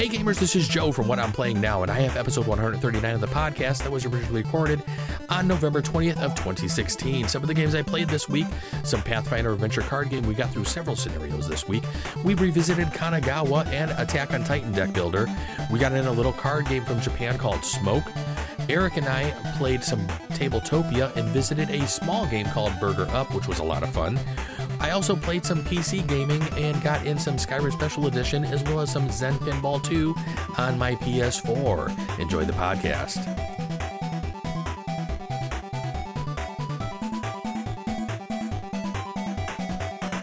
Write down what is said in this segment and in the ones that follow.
Hey gamers, this is Joe from What I'm Playing Now, and I have episode 139 of the podcast that was originally recorded on November 20th of 2016. Some of the games I played this week, some Pathfinder adventure card game. We got through several scenarios this week. We revisited Kanagawa and Attack on Titan deck builder. We got in a little card game from Japan called Smoke. Eric and I played some Tabletopia and visited a small game called Burger Up, which was a lot of fun. I also played some PC gaming and got in some Skyrim Special Edition as well as some Zen Pinball 2 on my PS4. Enjoy the podcast.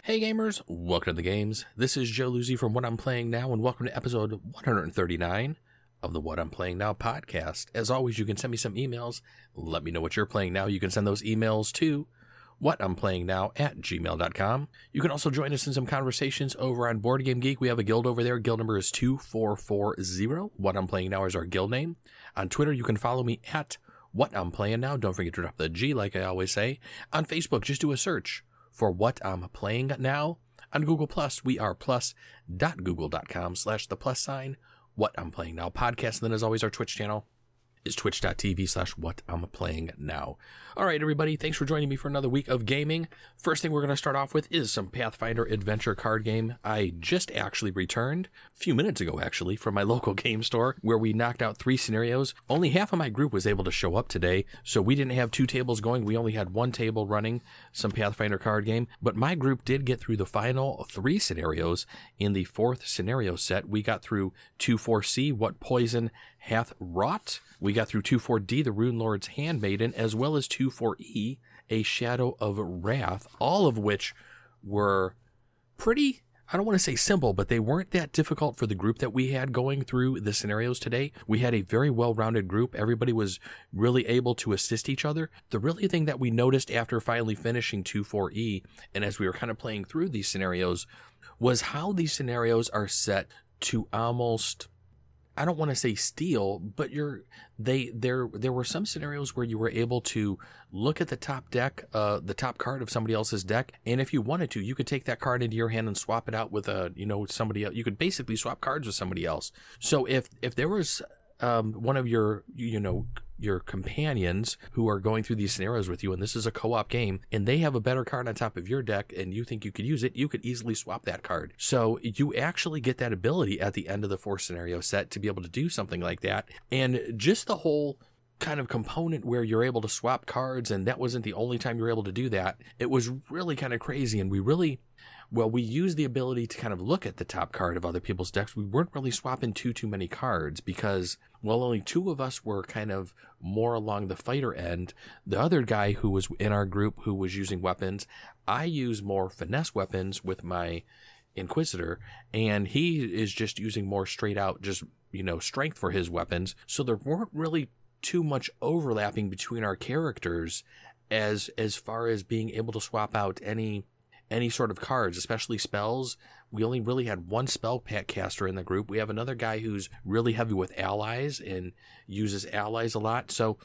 Hey gamers, welcome to the games. This is Joe Luzzi from What I'm Playing Now, and welcome to episode 139 of the What I'm Playing Now podcast. As always, you can send me some emails. Let me know what you're playing now. You can send those emails to what I'm playing now at gmail.com. You can also join us in some conversations over on Board Game Geek. We have a guild over there. Guild number is 2440. What I'm playing now is our guild name. On Twitter, you can follow me at what I'm playing now. Don't forget to drop the G like I always say. On Facebook, just do a search for what I'm playing now. On Google Plus, we are plus.google.com slash the plus sign what I'm playing now podcast. And then as always, our Twitch channel is twitch.tv slash what I'm playing now. All right, everybody, thanks for joining me for another week of gaming. First thing we're going to start off with is some Pathfinder adventure card game. I just actually returned a few minutes ago, actually, from my local game store where we knocked out three scenarios. Only half of my group was able to show up today, so we didn't have two tables going. We only had one table running some Pathfinder card game, but my group did get through the final three scenarios in the fourth scenario set. We got through 2-4C, What Poison Hath Wrought. We got through 2-4D, The Rune Lord's Handmaiden, as well as 2-4E, A Shadow of Wrath, all of which were pretty, I don't want to say simple, but they weren't that difficult for the group that we had going through the scenarios today. We had a very well-rounded group. Everybody was really able to assist each other. The really thing that we noticed after finally finishing 2-4E, and as we were kind of playing through these scenarios, was how these scenarios are set to almost I don't want to say steal, but you're they there there were some scenarios where you were able to look at the top deck, uh, the top card of somebody else's deck, and if you wanted to, you could take that card into your hand and swap it out with a you know somebody else. You could basically swap cards with somebody else. So if if there was um, one of your you know your companions who are going through these scenarios with you, and this is a co-op game, and they have a better card on top of your deck, and you think you could use it, you could easily swap that card. So you actually get that ability at the end of the four scenario set to be able to do something like that, and just the whole kind of component where you're able to swap cards and that wasn't the only time you were able to do that it was really kind of crazy and we really well, we used the ability to kind of look at the top card of other people's decks. We weren't really swapping too too many cards because well, only two of us were kind of more along the fighter end. The other guy who was in our group who was using weapons, I use more finesse weapons with my Inquisitor, and he is just using more straight out, just you know, strength for his weapons. So there weren't really too much overlapping between our characters as as far as being able to swap out any any sort of cards, especially spells. We only really had one spell caster in the group. We have another guy who's really heavy with allies and uses allies a lot. So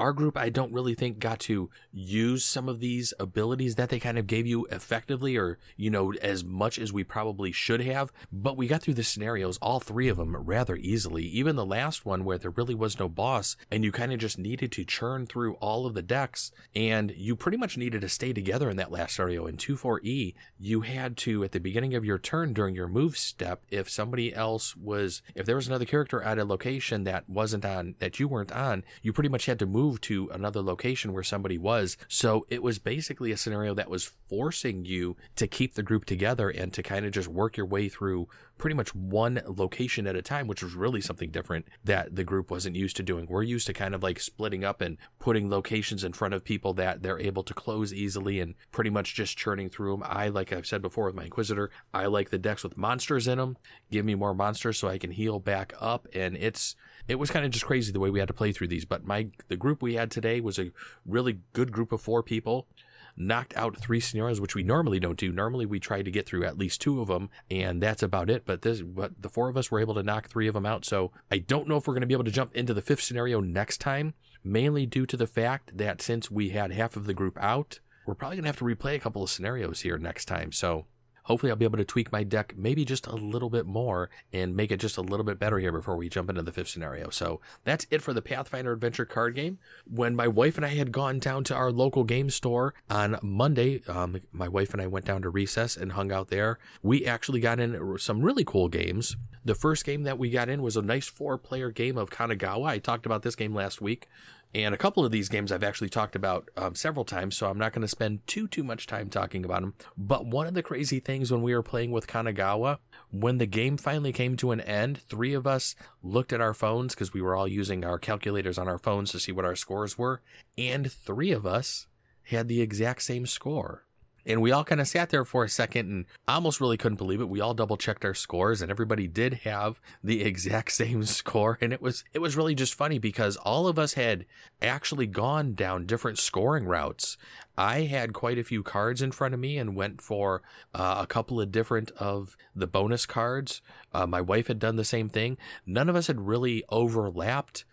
our group, I don't really think got to use some of these abilities that they kind of gave you effectively or, you know, as much as we probably should have. But we got through the scenarios, all three of them, rather easily. Even the last one where there really was no boss and you kind of just needed to churn through all of the decks and you pretty much needed to stay together in that last scenario. In 2-4E, you had to, at the beginning of your turn during your move step, if somebody else was, if there was another character at a location that wasn't on, that you weren't on, you pretty much had to move move to another location where somebody was. So it was basically a scenario that was forcing you to keep the group together and to kind of just work your way through pretty much one location at a time, which was really something different that the group wasn't used to doing. We're used to kind of like splitting up and putting locations in front of people that they're able to close easily and pretty much just churning through them. I, like I've said before with my Inquisitor, I like the decks with monsters in them. Give me more monsters so I can heal back up. And it's, it was kind of just crazy the way we had to play through these. But my, the group we had today was a really good group of four people knocked out three scenarios, which we normally don't do. Normally we try to get through at least two of them, and that's about it. But this, but the four of us were able to knock three of them out. So I don't know if we're going to be able to jump into the fifth scenario next time, mainly due to the fact that since we had half of the group out, we're probably going to have to replay a couple of scenarios here next time. So hopefully I'll be able to tweak my deck maybe just a little bit more and make it just a little bit better here before we jump into the fifth scenario. So that's it for the Pathfinder Adventure card game. When my wife and I had gone down to our local game store on Monday, um, my wife and I went down to recess and hung out there. We actually got in some really cool games. The first game that we got in was a nice four player game of Kanagawa. I talked about this game last week. And a couple of these games I've actually talked about um, several times, so I'm not going to spend too too much time talking about them. But one of the crazy things when we were playing with Kanagawa, when the game finally came to an end, three of us looked at our phones because we were all using our calculators on our phones to see what our scores were, and three of us had the exact same score. And we all kind of sat there for a second and almost really couldn't believe it. We all double checked our scores and everybody did have the exact same score. And it was, it was really just funny because all of us had actually gone down different scoring routes. I had quite a few cards in front of me and went for uh, a couple of different of the bonus cards. Uh, my wife had done the same thing. None of us had really overlapped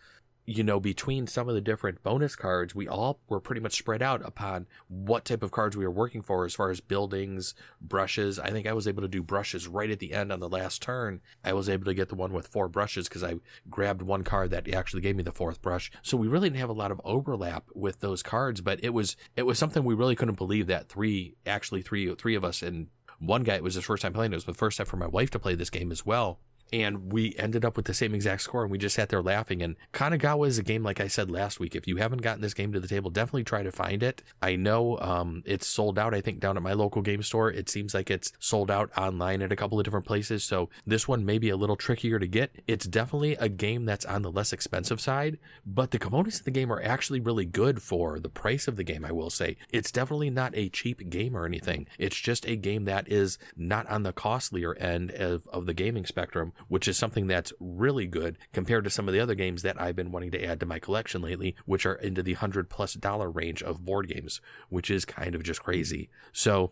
you know, between some of the different bonus cards, we all were pretty much spread out upon what type of cards we were working for as far as buildings, brushes. I think I was able to do brushes right at the end on the last turn. I was able to get the one with four brushes because I grabbed one card that actually gave me the fourth brush. So we really didn't have a lot of overlap with those cards, but it was it was something we really couldn't believe that three actually three three of us and one guy it was his first time playing. It was the first time for my wife to play this game as well and we ended up with the same exact score and we just sat there laughing and kanagawa is a game like i said last week if you haven't gotten this game to the table definitely try to find it. I know um, it's sold out i think down at my local game store. It seems like it's sold out online at a couple of different places so this one may be a little trickier to get. It's definitely a game that's on the less expensive side but the components in the game are actually really good for the price of the game i will say. It's definitely not a cheap game or anything. It's just a game that is not on the costlier end of, of the gaming spectrum which is something that's really good compared to some of the other games that I've been wanting to add to my collection lately, which are into the hundred plus dollar range of board games, which is kind of just crazy. So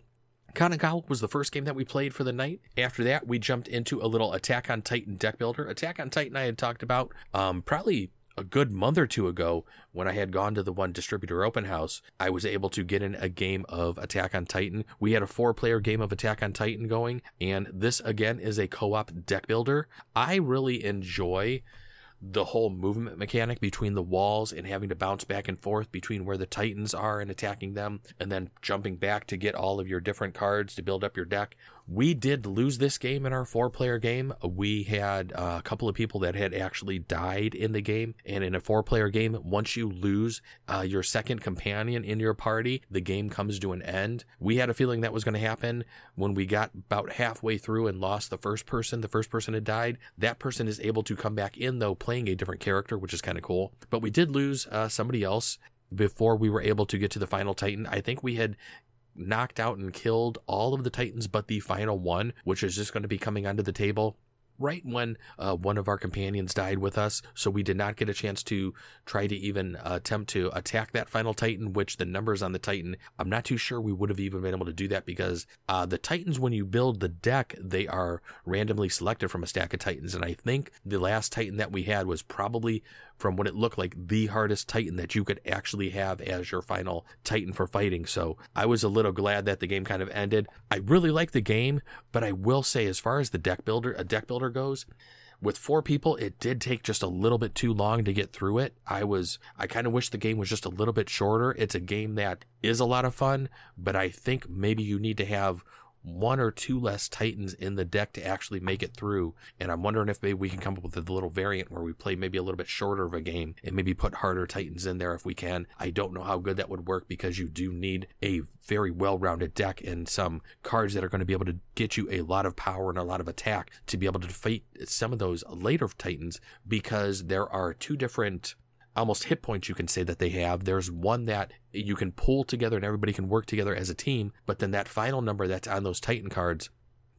Kanagawa was the first game that we played for the night. After that, we jumped into a little Attack on Titan deck builder. Attack on Titan I had talked about um, probably a good month or two ago when I had gone to the one distributor open house, I was able to get in a game of Attack on Titan. We had a four player game of Attack on Titan going, and this again is a co op deck builder. I really enjoy the whole movement mechanic between the walls and having to bounce back and forth between where the titans are and attacking them and then jumping back to get all of your different cards to build up your deck we did lose this game in our four player game. We had a couple of people that had actually died in the game. And in a four player game, once you lose uh, your second companion in your party, the game comes to an end. We had a feeling that was going to happen when we got about halfway through and lost the first person. The first person had died. That person is able to come back in, though, playing a different character, which is kind of cool. But we did lose uh, somebody else before we were able to get to the final Titan. I think we had knocked out and killed all of the Titans but the final one, which is just going to be coming onto the table right when uh, one of our companions died with us, so we did not get a chance to try to even uh, attempt to attack that final Titan, which the numbers on the Titan, I'm not too sure we would have even been able to do that because uh, the Titans, when you build the deck, they are randomly selected from a stack of Titans. And I think the last Titan that we had was probably from what it looked like the hardest Titan that you could actually have as your final Titan for fighting. So I was a little glad that the game kind of ended. I really like the game, but I will say, as far as the deck builder, a deck builder goes, with four people, it did take just a little bit too long to get through it. I was, I kind of wish the game was just a little bit shorter. It's a game that is a lot of fun, but I think maybe you need to have one or two less Titans in the deck to actually make it through. And I'm wondering if maybe we can come up with a little variant where we play maybe a little bit shorter of a game and maybe put harder Titans in there if we can. I don't know how good that would work because you do need a very well rounded deck and some cards that are going to be able to get you a lot of power and a lot of attack to be able to defeat some of those later Titans because there are two different almost hit points you can say that they have. There's one that you can pull together and everybody can work together as a team, but then that final number that's on those Titan cards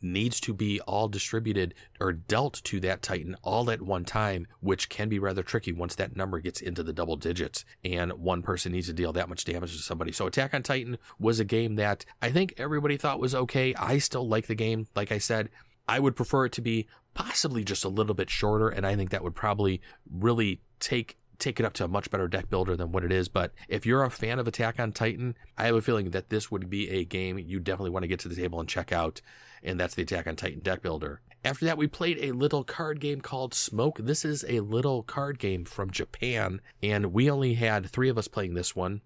needs to be all distributed or dealt to that Titan all at one time, which can be rather tricky once that number gets into the double digits and one person needs to deal that much damage to somebody. So Attack on Titan was a game that I think everybody thought was okay. I still like the game. Like I said, I would prefer it to be possibly just a little bit shorter, and I think that would probably really take take it up to a much better deck builder than what it is. But if you're a fan of Attack on Titan, I have a feeling that this would be a game you definitely want to get to the table and check out. And that's the Attack on Titan deck builder. After that, we played a little card game called Smoke. This is a little card game from Japan, and we only had three of us playing this one.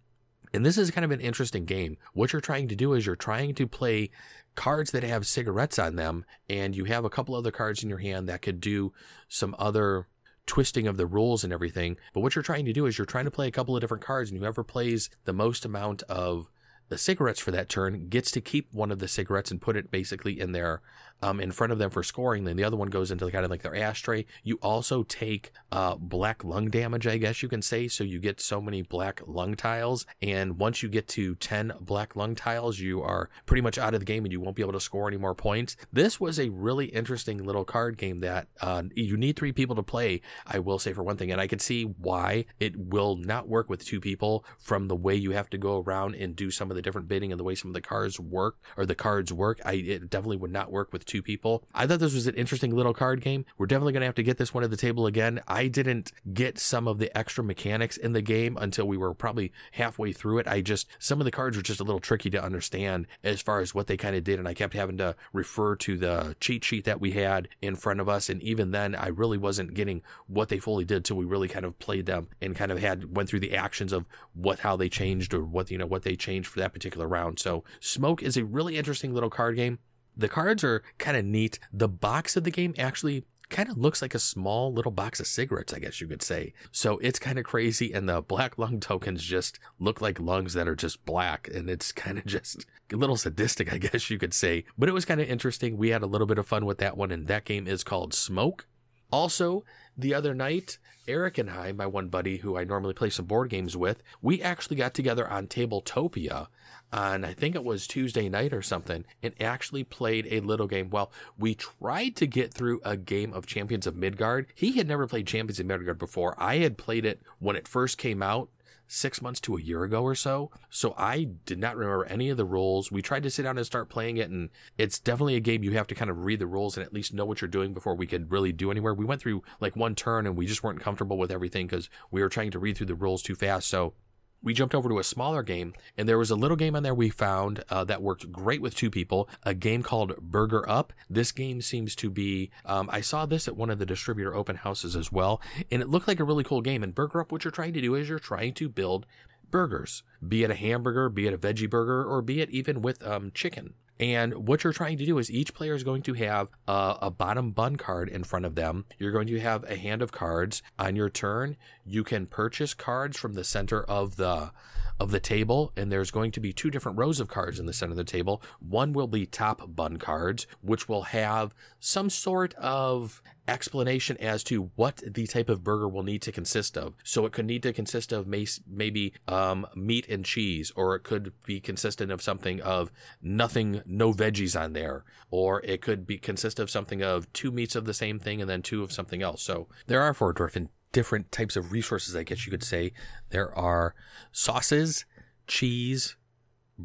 And this is kind of an interesting game. What you're trying to do is you're trying to play cards that have cigarettes on them, and you have a couple other cards in your hand that could do some other twisting of the rules and everything. But what you're trying to do is you're trying to play a couple of different cards, and whoever plays the most amount of the cigarettes for that turn gets to keep one of the cigarettes and put it basically in their um, in front of them for scoring. Then the other one goes into kind of like their ashtray. You also take uh, black lung damage, I guess you can say. So you get so many black lung tiles. And once you get to 10 black lung tiles, you are pretty much out of the game and you won't be able to score any more points. This was a really interesting little card game that uh, you need three people to play, I will say for one thing. And I can see why it will not work with two people from the way you have to go around and do some of the different bidding and the way some of the cards work or the cards work. I, it definitely would not work with two people. I thought this was an interesting little card game. We're definitely going to have to get this one at the table again. I didn't get some of the extra mechanics in the game until we were probably halfway through it. I just, some of the cards were just a little tricky to understand as far as what they kind of did. And I kept having to refer to the cheat sheet that we had in front of us. And even then, I really wasn't getting what they fully did. till we really kind of played them and kind of had, went through the actions of what, how they changed or what, you know, what they changed for that particular round. So Smoke is a really interesting little card game. The cards are kind of neat. The box of the game actually kind of looks like a small little box of cigarettes, I guess you could say. So it's kind of crazy. And the black lung tokens just look like lungs that are just black. And it's kind of just a little sadistic, I guess you could say. But it was kind of interesting. We had a little bit of fun with that one. And that game is called Smoke. Also, the other night, Eric and I, my one buddy who I normally play some board games with, we actually got together on Tabletopia on I think it was Tuesday night or something and actually played a little game. Well, we tried to get through a game of Champions of Midgard. He had never played Champions of Midgard before. I had played it when it first came out six months to a year ago or so. So I did not remember any of the rules. We tried to sit down and start playing it, and it's definitely a game you have to kind of read the rules and at least know what you're doing before we could really do anywhere. We went through like one turn and we just weren't comfortable with everything because we were trying to read through the rules too fast. So we jumped over to a smaller game, and there was a little game on there we found uh, that worked great with two people. A game called Burger Up. This game seems to be. Um, I saw this at one of the distributor open houses as well, and it looked like a really cool game. And Burger Up, what you're trying to do is you're trying to build burgers, be it a hamburger, be it a veggie burger, or be it even with um, chicken. And what you're trying to do is each player is going to have a, a, bottom bun card in front of them. You're going to have a hand of cards. On your turn, you can purchase cards from the center of the of the table, and there's going to be two different rows of cards in the center of the table. One will be top bun cards, which will have some sort of explanation as to what the type of burger will need to consist of. So it could need to consist of maybe um, meat and cheese, or it could be consistent of something of nothing, no veggies on there, or it could be consist of something of two meats of the same thing and then two of something else. So there are four different different types of resources, I guess you could say. There are sauces, cheese,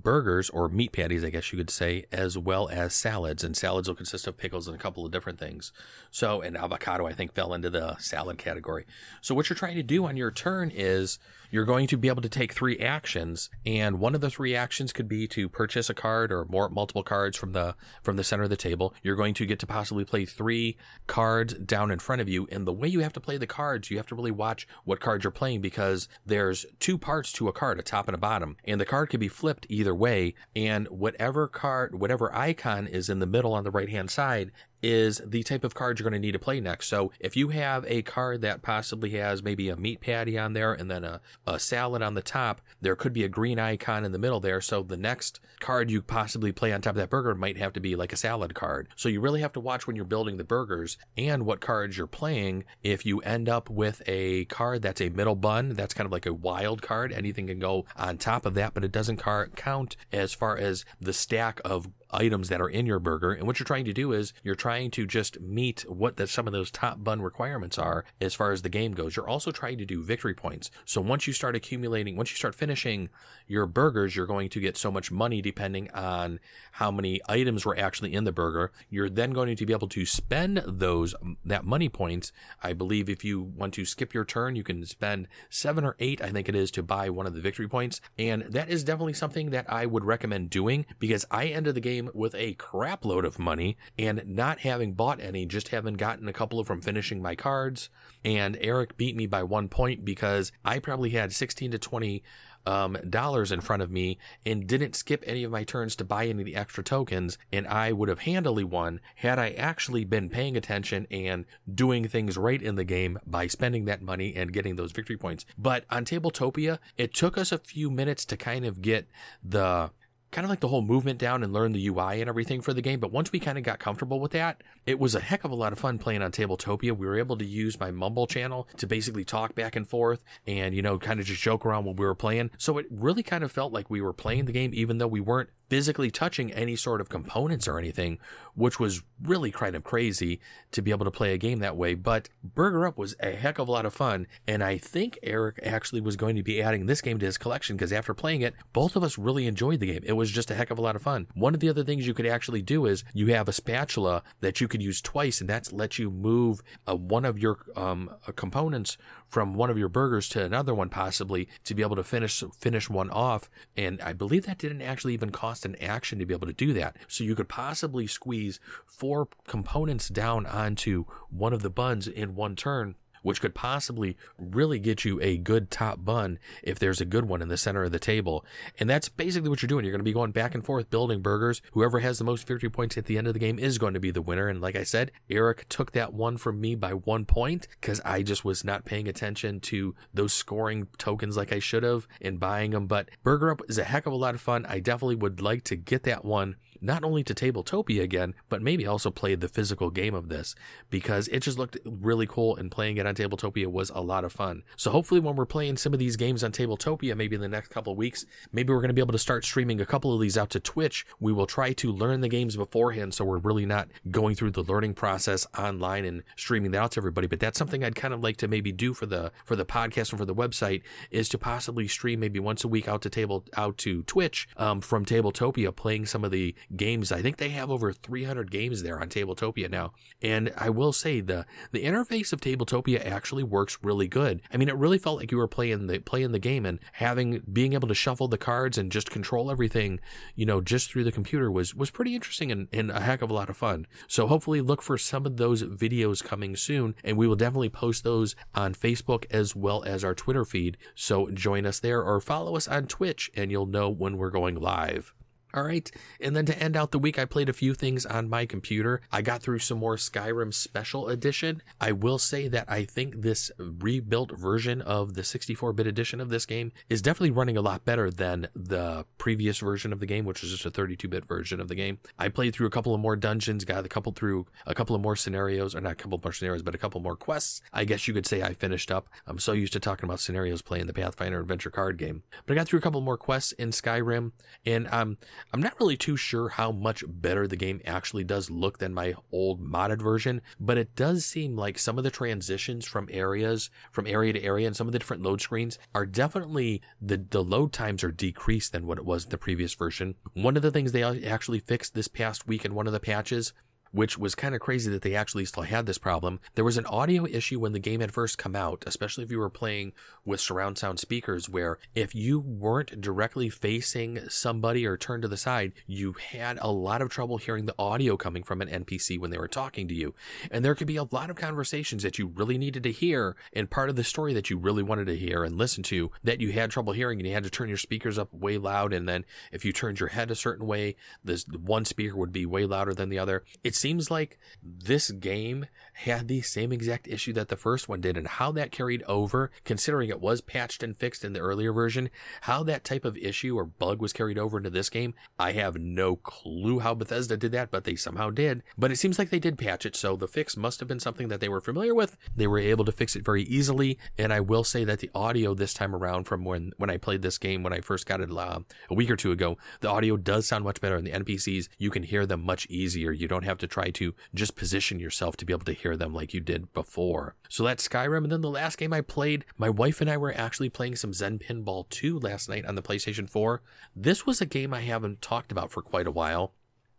burgers or meat patties, I guess you could say, as well as salads. And salads will consist of pickles and a couple of different things. So, and avocado, I think, fell into the salad category. So, what you're trying to do on your turn is you're going to be able to take three actions, and one of the three actions could be to purchase a card or more multiple cards from the from the center of the table. You're going to get to possibly play three cards down in front of you, and the way you have to play the cards, you have to really watch what cards you're playing because there's two parts to a card, a top and a bottom, and the card can be flipped either way, and whatever card, whatever icon is in the middle on the right hand side is the type of card you're going to need to play next. So if you have a card that possibly has maybe a meat patty on there and then a, a salad on the top, there could be a green icon in the middle there. So the next card you possibly play on top of that burger might have to be like a salad card. So you really have to watch when you're building the burgers and what cards you're playing. If you end up with a card that's a middle bun, that's kind of like a wild card. Anything can go on top of that, but it doesn't car- count as far as the stack of items that are in your burger. And what you're trying to do is you're trying to just meet what the, some of those top bun requirements are as far as the game goes. You're also trying to do victory points. So once you start accumulating, once you start finishing your burgers, you're going to get so much money depending on how many items were actually in the burger. You're then going to be able to spend those that money points. I believe if you want to skip your turn, you can spend seven or eight, I think it is, to buy one of the victory points. And that is definitely something that I would recommend doing because I ended the game with a crap load of money and not having bought any, just having gotten a couple from finishing my cards. And Eric beat me by one point because I probably had 16 to 20 um, dollars in front of me and didn't skip any of my turns to buy any of the extra tokens, and I would have handily won had I actually been paying attention and doing things right in the game by spending that money and getting those victory points. But on Tabletopia, it took us a few minutes to kind of get the kind of like the whole movement down and learn the UI and everything for the game. But once we kind of got comfortable with that, it was a heck of a lot of fun playing on Tabletopia. We were able to use my Mumble channel to basically talk back and forth and, you know, kind of just joke around when we were playing. So it really kind of felt like we were playing the game, even though we weren't physically touching any sort of components or anything, which was really kind of crazy to be able to play a game that way. But Burger Up was a heck of a lot of fun. And I think Eric actually was going to be adding this game to his collection because after playing it, both of us really enjoyed the game. It was just a heck of a lot of fun. One of the other things you could actually do is you have a spatula that you could use twice, and that's let you move uh, one of your um, uh, components from one of your burgers to another one possibly to be able to finish finish one off. And I believe that didn't actually even cost an action to be able to do that. So you could possibly squeeze four components down onto one of the buns in one turn which could possibly really get you a good top bun if there's a good one in the center of the table. And that's basically what you're doing. You're going to be going back and forth building burgers. Whoever has the most victory points at the end of the game is going to be the winner. And like I said, Eric took that one from me by one point because I just was not paying attention to those scoring tokens like I should have in buying them. But Burger Up is a heck of a lot of fun. I definitely would like to get that one not only to Tabletopia again, but maybe also play the physical game of this because it just looked really cool and playing it on Tabletopia was a lot of fun. So hopefully when we're playing some of these games on Tabletopia, maybe in the next couple weeks, maybe we're going to be able to start streaming a couple of these out to Twitch. We will try to learn the games beforehand so we're really not going through the learning process online and streaming that out to everybody. But that's something I'd kind of like to maybe do for the for the podcast and for the website is to possibly stream maybe once a week out to table out to Twitch um, from Tabletopia playing some of the games. I think they have over 300 games there on Tabletopia now. And I will say the the interface of Tabletopia actually works really good. I mean, it really felt like you were playing the playing the game and having being able to shuffle the cards and just control everything, you know, just through the computer was was pretty interesting and, and a heck of a lot of fun. So hopefully look for some of those videos coming soon and we will definitely post those on Facebook as well as our Twitter feed. So join us there or follow us on Twitch and you'll know when we're going live. All right. And then to end out the week, I played a few things on my computer. I got through some more Skyrim Special Edition. I will say that I think this rebuilt version of the 64 bit edition of this game is definitely running a lot better than the previous version of the game, which was just a 32 bit version of the game. I played through a couple of more dungeons, got a couple through a couple of more scenarios, or not a couple more scenarios, but a couple more quests. I guess you could say I finished up. I'm so used to talking about scenarios playing the Pathfinder Adventure card game. But I got through a couple more quests in Skyrim, and um, I'm not really too sure how much better the game actually does look than my old modded version, but it does seem like some of the transitions from areas, from area to area, and some of the different load screens are definitely the, the load times are decreased than what it was in the previous version. One of the things they actually fixed this past week in one of the patches which was kind of crazy that they actually still had this problem. There was an audio issue when the game had first come out, especially if you were playing with surround sound speakers, where if you weren't directly facing somebody or turned to the side, you had a lot of trouble hearing the audio coming from an NPC when they were talking to you. And there could be a lot of conversations that you really needed to hear and part of the story that you really wanted to hear and listen to that you had trouble hearing and you had to turn your speakers up way loud. And then if you turned your head a certain way, this one speaker would be way louder than the other. It's seems like this game had the same exact issue that the first one did, and how that carried over, considering it was patched and fixed in the earlier version, how that type of issue or bug was carried over into this game, I have no clue how Bethesda did that, but they somehow did. But it seems like they did patch it, so the fix must have been something that they were familiar with. They were able to fix it very easily, and I will say that the audio this time around from when, when I played this game when I first got it uh, a week or two ago, the audio does sound much better, and the NPCs, you can hear them much easier. You don't have to to try to just position yourself to be able to hear them like you did before. So that's Skyrim. And then the last game I played, my wife and I were actually playing some Zen Pinball 2 last night on the PlayStation 4. This was a game I haven't talked about for quite a while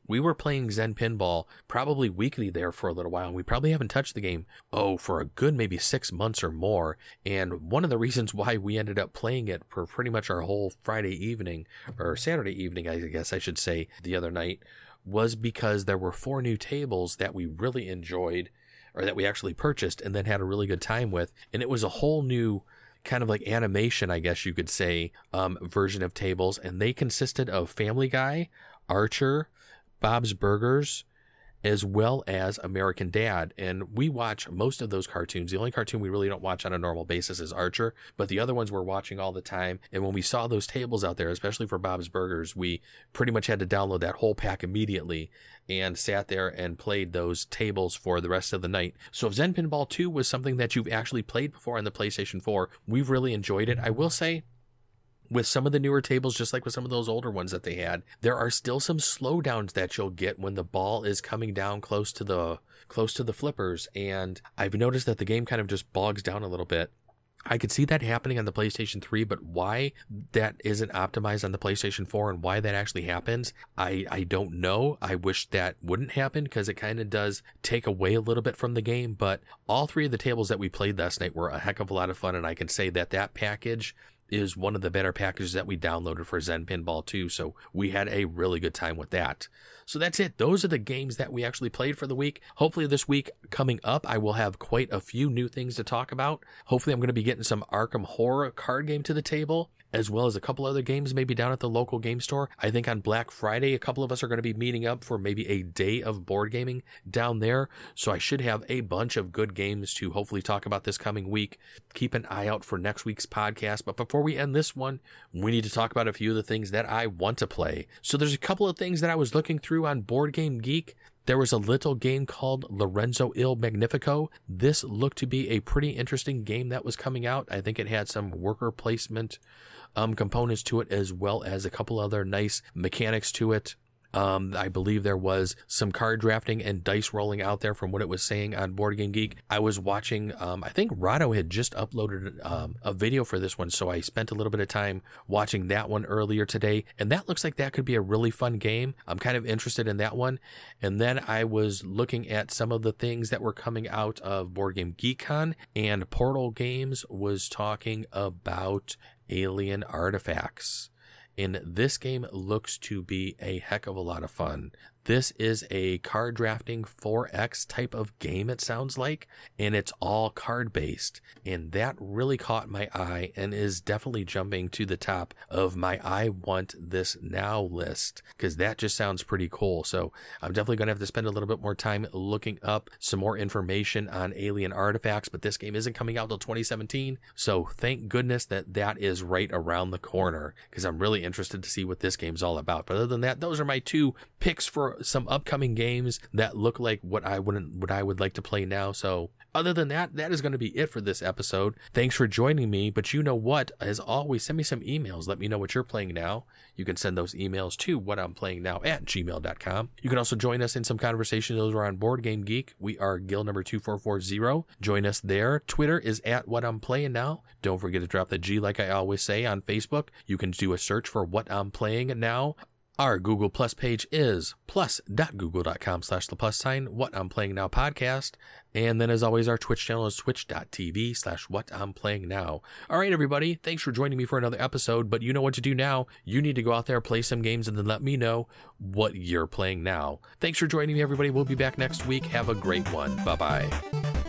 we were playing Zen Pinball probably weekly there for a little while, and we probably haven't touched the game, oh, for a good maybe six months or more. And one of the reasons why we ended up playing it for pretty much our whole Friday evening, or Saturday evening, I guess I should say, the other night, was because there were four new tables that we really enjoyed, or that we actually purchased and then had a really good time with. And it was a whole new kind of like animation, I guess you could say, um, version of tables. And they consisted of Family Guy, Archer, Bob's Burgers, as well as American Dad. And we watch most of those cartoons. The only cartoon we really don't watch on a normal basis is Archer, but the other ones we're watching all the time. And when we saw those tables out there, especially for Bob's Burgers, we pretty much had to download that whole pack immediately and sat there and played those tables for the rest of the night. So if Zen Pinball 2 was something that you've actually played before on the PlayStation 4, we've really enjoyed it. I will say with some of the newer tables, just like with some of those older ones that they had, there are still some slowdowns that you'll get when the ball is coming down close to the close to the flippers. And I've noticed that the game kind of just bogs down a little bit. I could see that happening on the PlayStation 3, but why that isn't optimized on the PlayStation 4 and why that actually happens, I, I don't know. I wish that wouldn't happen because it kind of does take away a little bit from the game. But all three of the tables that we played last night were a heck of a lot of fun. And I can say that that package is one of the better packages that we downloaded for Zen Pinball 2. So we had a really good time with that. So that's it. Those are the games that we actually played for the week. Hopefully, this week coming up, I will have quite a few new things to talk about. Hopefully, I'm going to be getting some Arkham Horror card game to the table as well as a couple other games maybe down at the local game store. I think on Black Friday, a couple of us are going to be meeting up for maybe a day of board gaming down there. So I should have a bunch of good games to hopefully talk about this coming week. Keep an eye out for next week's podcast. But before we end this one, we need to talk about a few of the things that I want to play. So there's a couple of things that I was looking through on Board Game Geek there was a little game called Lorenzo Il Magnifico. This looked to be a pretty interesting game that was coming out. I think it had some worker placement um, components to it, as well as a couple other nice mechanics to it. Um, I believe there was some card drafting and dice rolling out there from what it was saying on Board Game Geek. I was watching, um, I think Rahdo had just uploaded um, a video for this one, so I spent a little bit of time watching that one earlier today, and that looks like that could be a really fun game. I'm kind of interested in that one. And then I was looking at some of the things that were coming out of Board Game GeekCon, and Portal Games was talking about alien artifacts. And this game looks to be a heck of a lot of fun. This is a card drafting 4X type of game, it sounds like, and it's all card based. And that really caught my eye and is definitely jumping to the top of my I want this now list because that just sounds pretty cool. So I'm definitely going to have to spend a little bit more time looking up some more information on alien artifacts, but this game isn't coming out till 2017. So thank goodness that that is right around the corner because I'm really interested to see what this game's all about. But other than that, those are my two picks for some upcoming games that look like what I wouldn't what I would like to play now. So other than that, that is going to be it for this episode. Thanks for joining me. But you know what? As always, send me some emails. Let me know what you're playing now. You can send those emails to what I'm playing now at gmail.com. You can also join us in some conversations over on Board Game Geek. We are guild number 2440. Join us there. Twitter is at what I'm playing now. Don't forget to drop the G like I always say on Facebook. You can do a search for what I'm playing now. Our Google Plus page is plus.google.com slash the plus sign what I'm playing now podcast. And then as always, our Twitch channel is twitch.tv slash what I'm playing now. All right, everybody. Thanks for joining me for another episode, but you know what to do now. You need to go out there, play some games, and then let me know what you're playing now. Thanks for joining me, everybody. We'll be back next week. Have a great one. Bye bye.